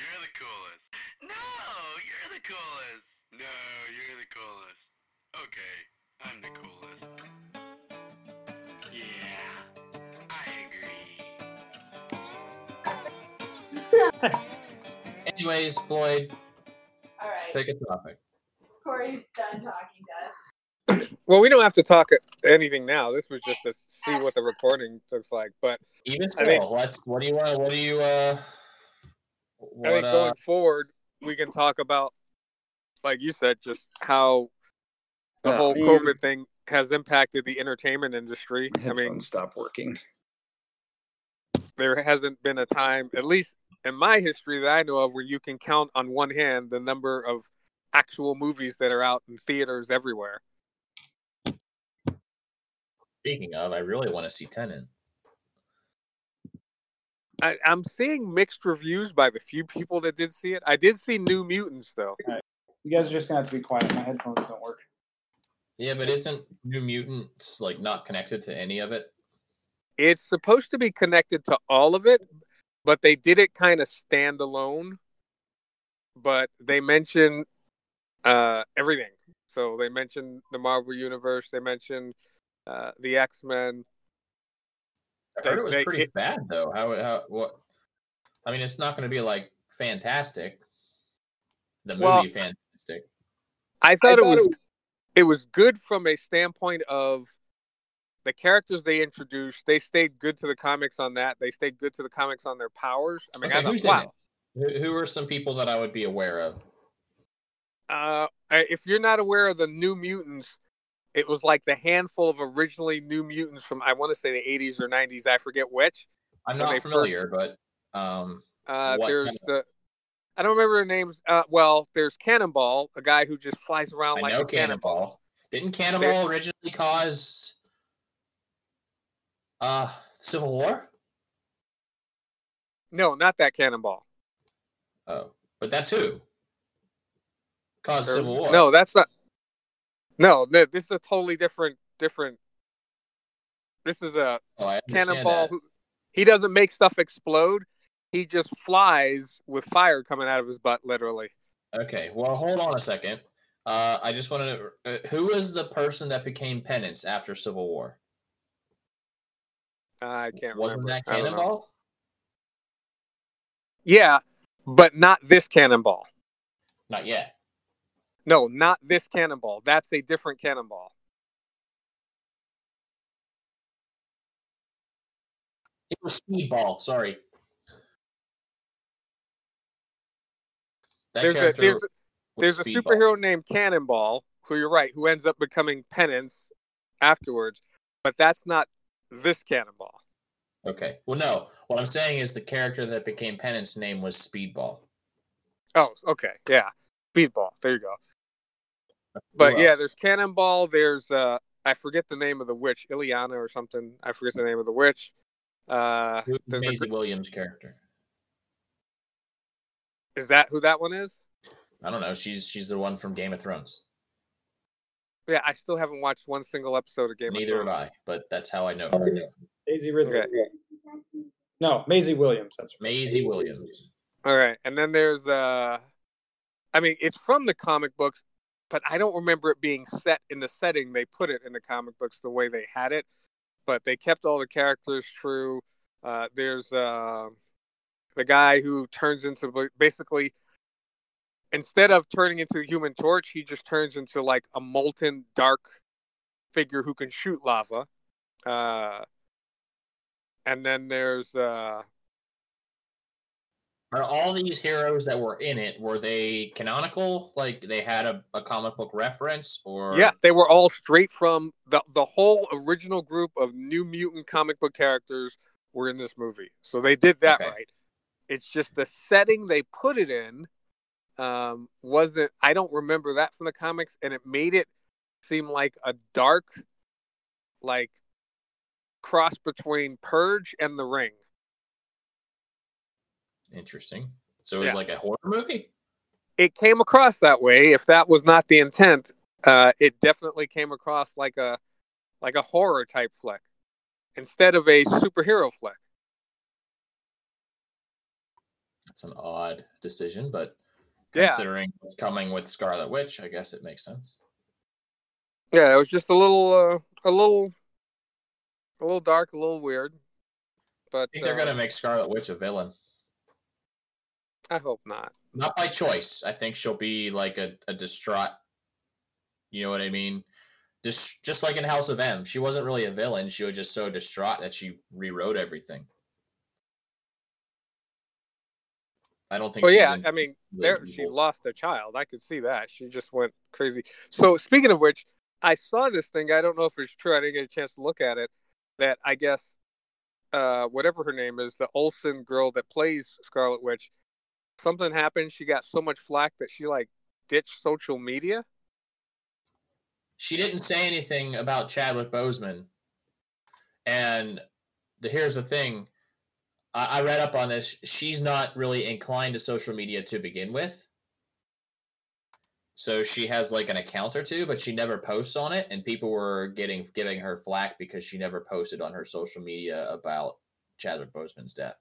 You're the coolest. No, you're the coolest. No, you're the coolest. Okay, I'm the coolest. Yeah, I agree. Anyways, Floyd, All right. Take a topic. Corey's done talking to us. Well, we don't have to talk anything now. This was just to see what the recording looks like. But Even I still, what's what do you want? What do you uh? What, I think uh, going forward, we can talk about, like you said, just how the Yeah. whole Yeah. COVID thing has impacted the entertainment industry. I mean, stop working. there hasn't been a time, at least in my history that I know of, where you can count on one hand the number of actual movies that are out in theaters everywhere. Speaking of, I really want to see Tenet. I, I'm seeing mixed reviews by the few people that did see it. I did see New Mutants though. You guys are just gonna have to be quiet. My headphones don't work. Yeah, but isn't New Mutants like not connected to any of it? It's supposed to be connected to all of it, but they did it kind of standalone. But they mention uh, everything. So they mentioned the Marvel Universe. They mentioned uh, the X Men. I heard it was They- pretty it- bad though. How how what? I mean, it's not going to be like fantastic. The movie Well, fantastic. I thought, it thought was it- it was good from a standpoint of the characters they introduced. They stayed good to the comics on that. They stayed good to the comics on their powers. I mean, Okay, I thought, who's in wow. it? Who, who are some people that I would be aware of? Uh, if you're not aware of the New Mutants, it was like the handful of originally New Mutants from I want to say the 80s or 90s. I forget which. I'm not first- familiar, but um, Uh, there's kind the I don't remember their names. Uh, well, there's Cannonball, a guy who just flies around I like know a cannonball. Cannonball. Didn't Cannonball originally cause uh Civil War? No, not that Cannonball. Oh, but that's who caused There's- Civil War. No, that's not. No, no, this is a totally different different. This is a oh, Cannonball. Who, he doesn't make stuff explode. He just flies with fire coming out of his butt, literally. Okay, well, hold on a second. Uh, I just wanted to. Uh, who was the person that became Penance after Civil War? I can't Wasn't remember. that I don't know. Cannonball? Yeah, but not this Cannonball. Not yet. No, not this Cannonball. That's a different Cannonball. It was Speedball. Sorry. That there's a there's there's a superhero named Cannonball who you're right who ends up becoming Penance afterwards, but that's not this Cannonball. Okay. Well, no. What I'm saying is the character that became Penance name was Speedball. Oh, okay, yeah, Speedball. There you go. Who But yeah, there's Cannonball. There's uh, I forget the name of the witch, Illyana or something. I forget the name of the witch. Uh, there's a Maisie gr- Williams' character? is that who that one is? I don't know. She's she's the one from Game of Thrones. Yeah, I still haven't watched one single episode of Game Neither of Thrones. Neither have I, but that's how I know her. Daisy Ridley. Okay. No, Maisie Williams. That's right. Maisie Williams. All right, and then there's uh, I mean, it's from the comic books, but I don't remember it being set in the setting they put it in the comic books the way they had it. But they kept all the characters true. Uh, there's uh, the guy who turns into basically instead of turning into the Human Torch, he just turns into like a molten dark figure who can shoot lava. Uh, and then there's uh, Are all these heroes that were in it were they canonical? Like they had a, a comic book reference, or Yeah, they were all straight from the the whole original group of New Mutant comic book characters were in this movie. So they did that Okay. right. It's just the setting they put it in um, wasn't. I don't remember that from the comics, and it made it seem like a dark, like cross between Purge and The Ring. Interesting. So it was Yeah. like a horror movie. It came across that way. If that was not the intent, uh, it definitely came across like a like a horror type flick instead of a superhero flick. That It's an odd decision, but Yeah. considering what's coming with Scarlet Witch, I guess it makes sense. Yeah, it was just a little, uh, a little, a little dark, a little weird. But I think they're uh, gonna make Scarlet Witch a villain. I hope not. Not by choice. I think she'll be like a, a distraught. You know what I mean? Just just like in House of M, she wasn't really a villain. She was just so distraught that she rewrote everything. I don't think. Well, yeah, I mean, there she lost a child. I could see that. She just went crazy. So speaking of which, I saw this thing. I don't know if it's true. I didn't get a chance to look at it. That I guess, uh, whatever her name is, the Olsen girl that plays Scarlet Witch, something happened. She got so much flack that she like ditched social media. she didn't say anything about Chadwick Boseman. And the, here's the thing I, I read up on this. She's not really inclined to social media to begin with. So she has like an account or two, but she never posts on it. And people were getting giving her flack because she never posted on her social media about Chadwick Boseman's death.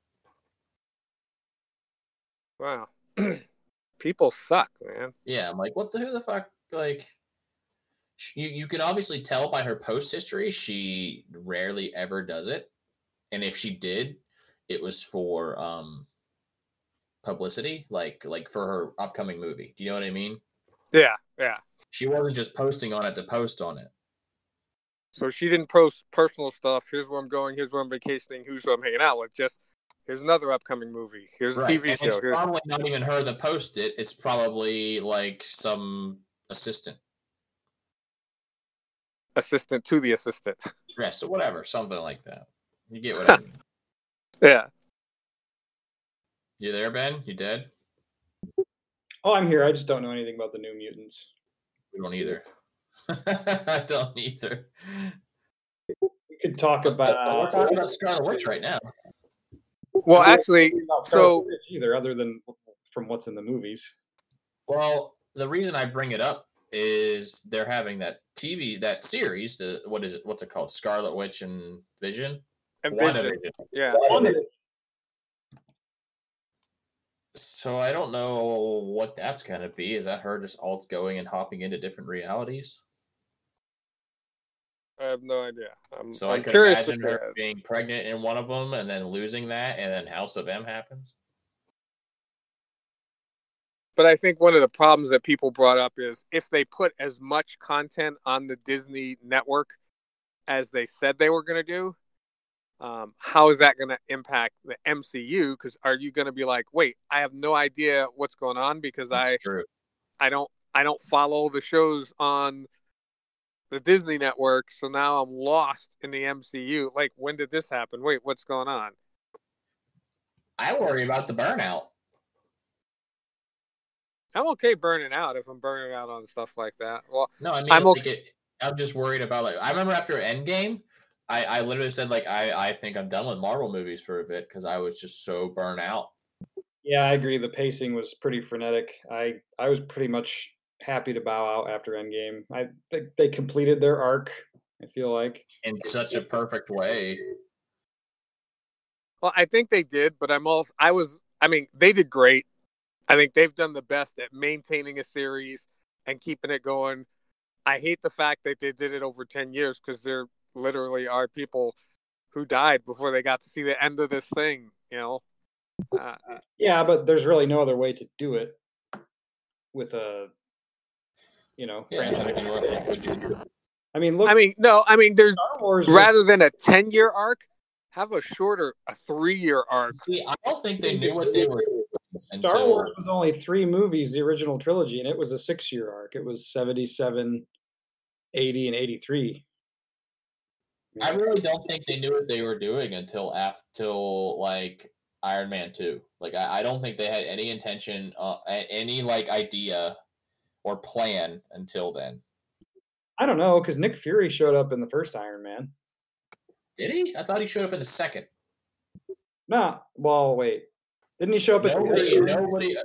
Wow, people suck, man. Yeah, I'm like, what the who the fuck? Like, you you can obviously tell by her post history, she rarely ever does it, and if she did, it was for um publicity, like like for her upcoming movie. Do you know what I mean? Yeah, yeah. She wasn't just posting on it to post on it. So she didn't post personal stuff. Here's where I'm going. Here's where I'm vacationing. Who's who I'm hanging out with. Just here's another upcoming movie. Here's a Right, TV and show. It's Here's probably not even her that posted it. It's probably like some assistant. assistant to the assistant. Yeah, so whatever, something like that. You get what I mean. yeah. You there, Ben? You dead? Oh, I'm here. I just don't know anything about the New Mutants. We don't either. I don't either. We could talk But- but we're about. talking about Scarlet Witch right now. Well, actually, so- either, other than from what's in the movies. Well, the reason I bring it up is they're having that TV, that series. The what is it? What's it called? Scarlet Witch and Vision. and Vision. Yeah. So I don't know what that's gonna be. Is that her just all going and hopping into different realities? I have no idea. I'm, So I'm I could curious imagine her being pregnant in one of them and then losing that, and then House of M happens. But I think one of the problems that people brought up is if they put as much content on the Disney network as they said they were going to do, um, how is that going to impact the MCU? Because are you going to be like, wait, I have no idea what's going on because I true. I don't I don't follow the shows on the Disney network, so now I'm lost in the MCU. Like, when did this happen? Wait, what's going on? I worry about the burnout. I'm okay burning out if I'm burning out on stuff like that. Well, No, I mean, I'm like it, I'm just worried about like. I remember after Endgame, I I literally said like I I think I'm done with Marvel movies for a bit because I was just so burnt out. Yeah, I agree. The pacing was pretty frenetic. I I was pretty much happy to bow out after Endgame. I think they completed their arc. I feel like. in such a perfect way. well, I think they did, but I'm also I was I mean, they did great. I think they've done the best at maintaining a series and keeping it going. I hate the fact that they did it over 10 years because there literally are people who died before they got to see the end of this thing, you know. Uh, Yeah, but there's really no other way to do it with a, you know, Yeah, franchise. I mean, what they could do. I mean, look, I mean, no, I mean, there's Star Wars. was- rather than a 10 year arc, have a shorter, a three year arc. See, I don't think they knew what they were doing Star until Wars was only three movies, the original trilogy, and it was a six-year arc. It was 77, 80, and 83. I really don't think they knew what they were doing until after till like Iron Man two. Like I, I don't think they had any intention, uh, any like idea or plan until then. I don't know because Nick Fury showed up in the first Iron Man. Did he? I thought he showed up in the second. No, well, wait, didn't he show up at Nobody, the nobody.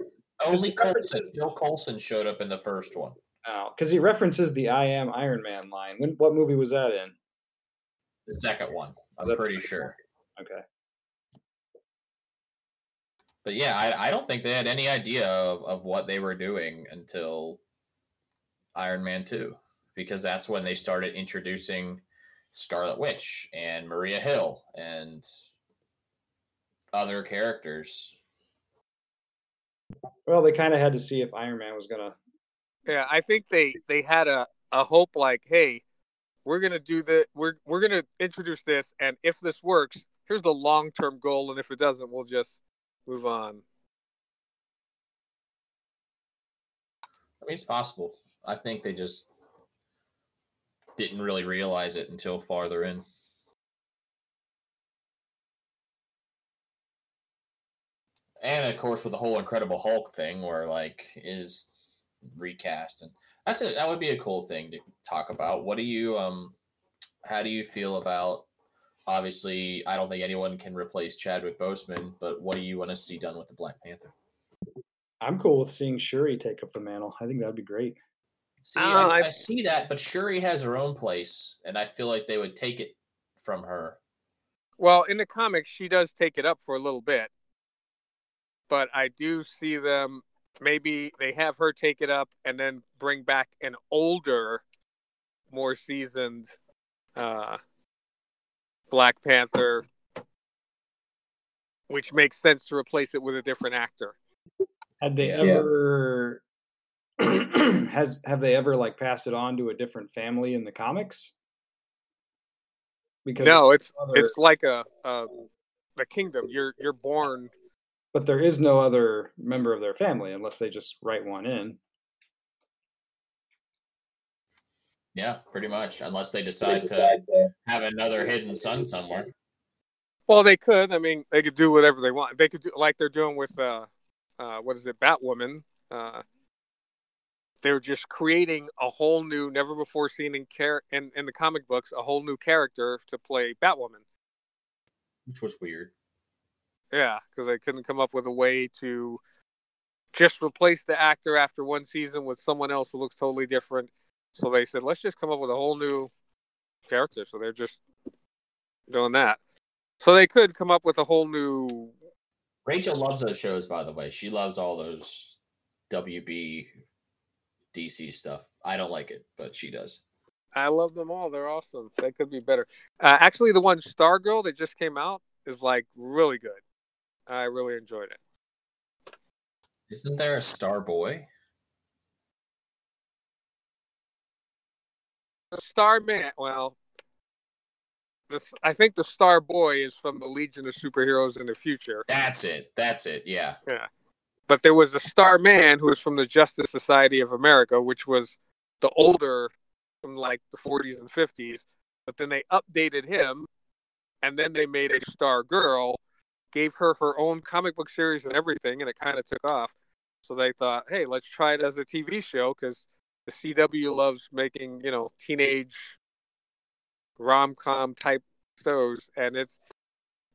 Only references- Phil Coulson showed up in the first one. because he references the "I am Iron Man" line. When what movie was that in? The second one. I'm pretty sure. Okay. But yeah, I, I don't think they had any idea of, of what they were doing until Iron Man 2, because that's when they started introducing Scarlet Witch and Maria Hill and other characters. Well, they kind of had to see if Iron Man was gonna. Yeah, I think they they had a a hope like, hey, we're gonna do the we're we're gonna introduce this, and if this works, here's the long term goal, and if it doesn't, we'll just move on. I mean, it's possible. I think they just didn't really realize it until farther in. And of course, with the whole Incredible Hulk thing, where like is recast, and that's a, that would be a cool thing to talk about. What do you um, how do you feel about? Obviously, I don't think anyone can replace Chadwick Boseman, but what do you want to see done with the Black Panther? I'm cool with seeing Shuri take up the mantle. I think that'd be great. See, Uh, I, I- I see that, but Shuri has her own place, and I feel like they would take it from her. Well, in the comics, she does take it up for a little bit, but I do see them maybe they have her take it up and then bring back an older, more seasoned uh, Black Panther, which makes sense to replace it with a different actor. Had they Yeah. ever has have they ever like passed it on to a different family in the comics? Because No, it's other- it's like a, um, a the kingdom. You're you're born. but there is no other member of their family unless they just write one in. Yeah, pretty much, unless they decide to have another hidden son somewhere. Well, they could. I mean, they could do whatever they want. They could do like they're doing with uh, uh, what is it, Batwoman? Uh, they're just creating a whole new, never before seen in care in, in the comic books, a whole new character to play Batwoman. which was weird. Yeah, because they couldn't come up with a way to just replace the actor after one season with someone else who looks totally different. So they said, let's just come up with a whole new character. So they're just doing that. So they could come up with a whole new. Rachel loves those shows, by the way. She loves all those WB DC stuff. I don't like it, but she does. I love them all. They're awesome. They could be better. Uh, actually, the one Stargirl that just came out is like really good. I really enjoyed it. Isn't there a Star Boy? The star man. Well, this I think the Star Boy is from the Legion of Superheroes in the future. That's it. That's it. Yeah. Yeah. But there was a star man who was from the Justice Society of America, which was the older from like the 40s and 50s. But then they updated him, and then they made a Star Girl, gave her her own comic book series and everything, and it kind of took off. So they thought, hey, let's try it as a TV show because the CW loves making you know teenage rom com type shows, and it's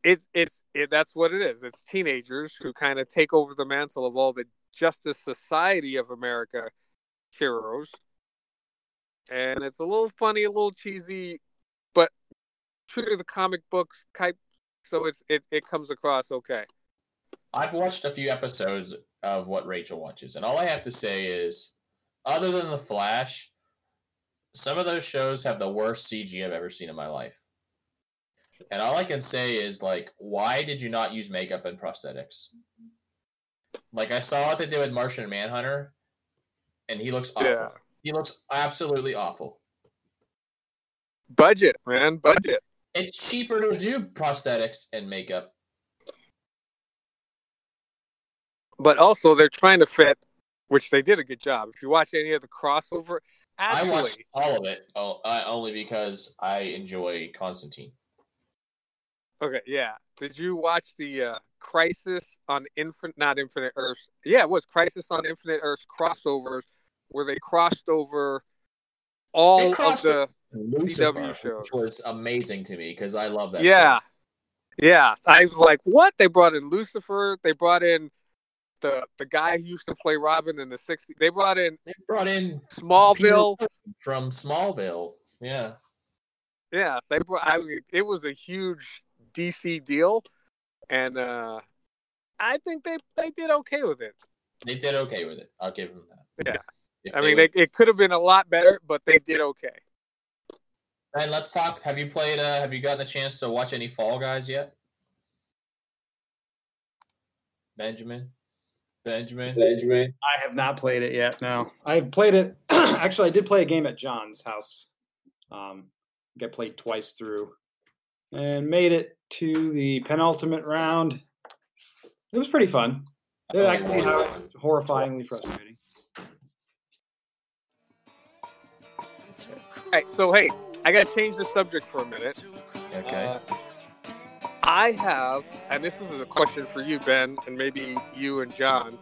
it's it's it, that's what it is. It's teenagers who kind of take over the mantle of all the Justice Society of America heroes, and it's a little funny, a little cheesy, but true to the comic books type. So it's it it comes across okay. I've watched a few episodes of what Rachel watches, and all I have to say is, other than The Flash, some of those shows have the worst CG I've ever seen in my life. And all I can say is, like, why did you not use makeup and prosthetics? Like, I saw what they did with Martian Manhunter, and he looks awful. Yeah. He looks absolutely awful. Budget, man, budget. It's cheaper to do prosthetics and makeup. But also they're trying to fit, which they did a good job. If you watch any of the crossover, I actually, watched all of it oh, uh, only because I enjoy Constantine. Okay, yeah. Did you watch the uh, Crisis on Infinite, not Infinite Earths? Yeah, it was Crisis on Infinite Earths crossovers where they crossed over all They of the. Lucifer, CW shows. which was amazing to me because I love that. Yeah, show. yeah. I was like, what? They brought in Lucifer. They brought in the the guy who used to play Robin in the '60s. They brought in they brought in Smallville. From Smallville. Yeah, Yeah, they brought. I mean, it was a huge DC deal, and uh, I think they they did okay with it. They did okay with it. I'll give them that. Yeah. If I mean, would- they, it could have been a lot better, but they did okay. And let's talk. Have you played? Uh, have you gotten a chance to watch any Fall Guys yet? Benjamin. Benjamin. Benjamin. I have not played it yet. No, I played it. actually, I did play a game at John's house. Um, got played twice through, and made it to the penultimate round. It was pretty fun. Yeah, I can see how it's horrifyingly frustrating. All right, so hey, I got to change the subject for a minute. Okay. Uh, I have, and this is a question for you, Ben, and maybe you and John.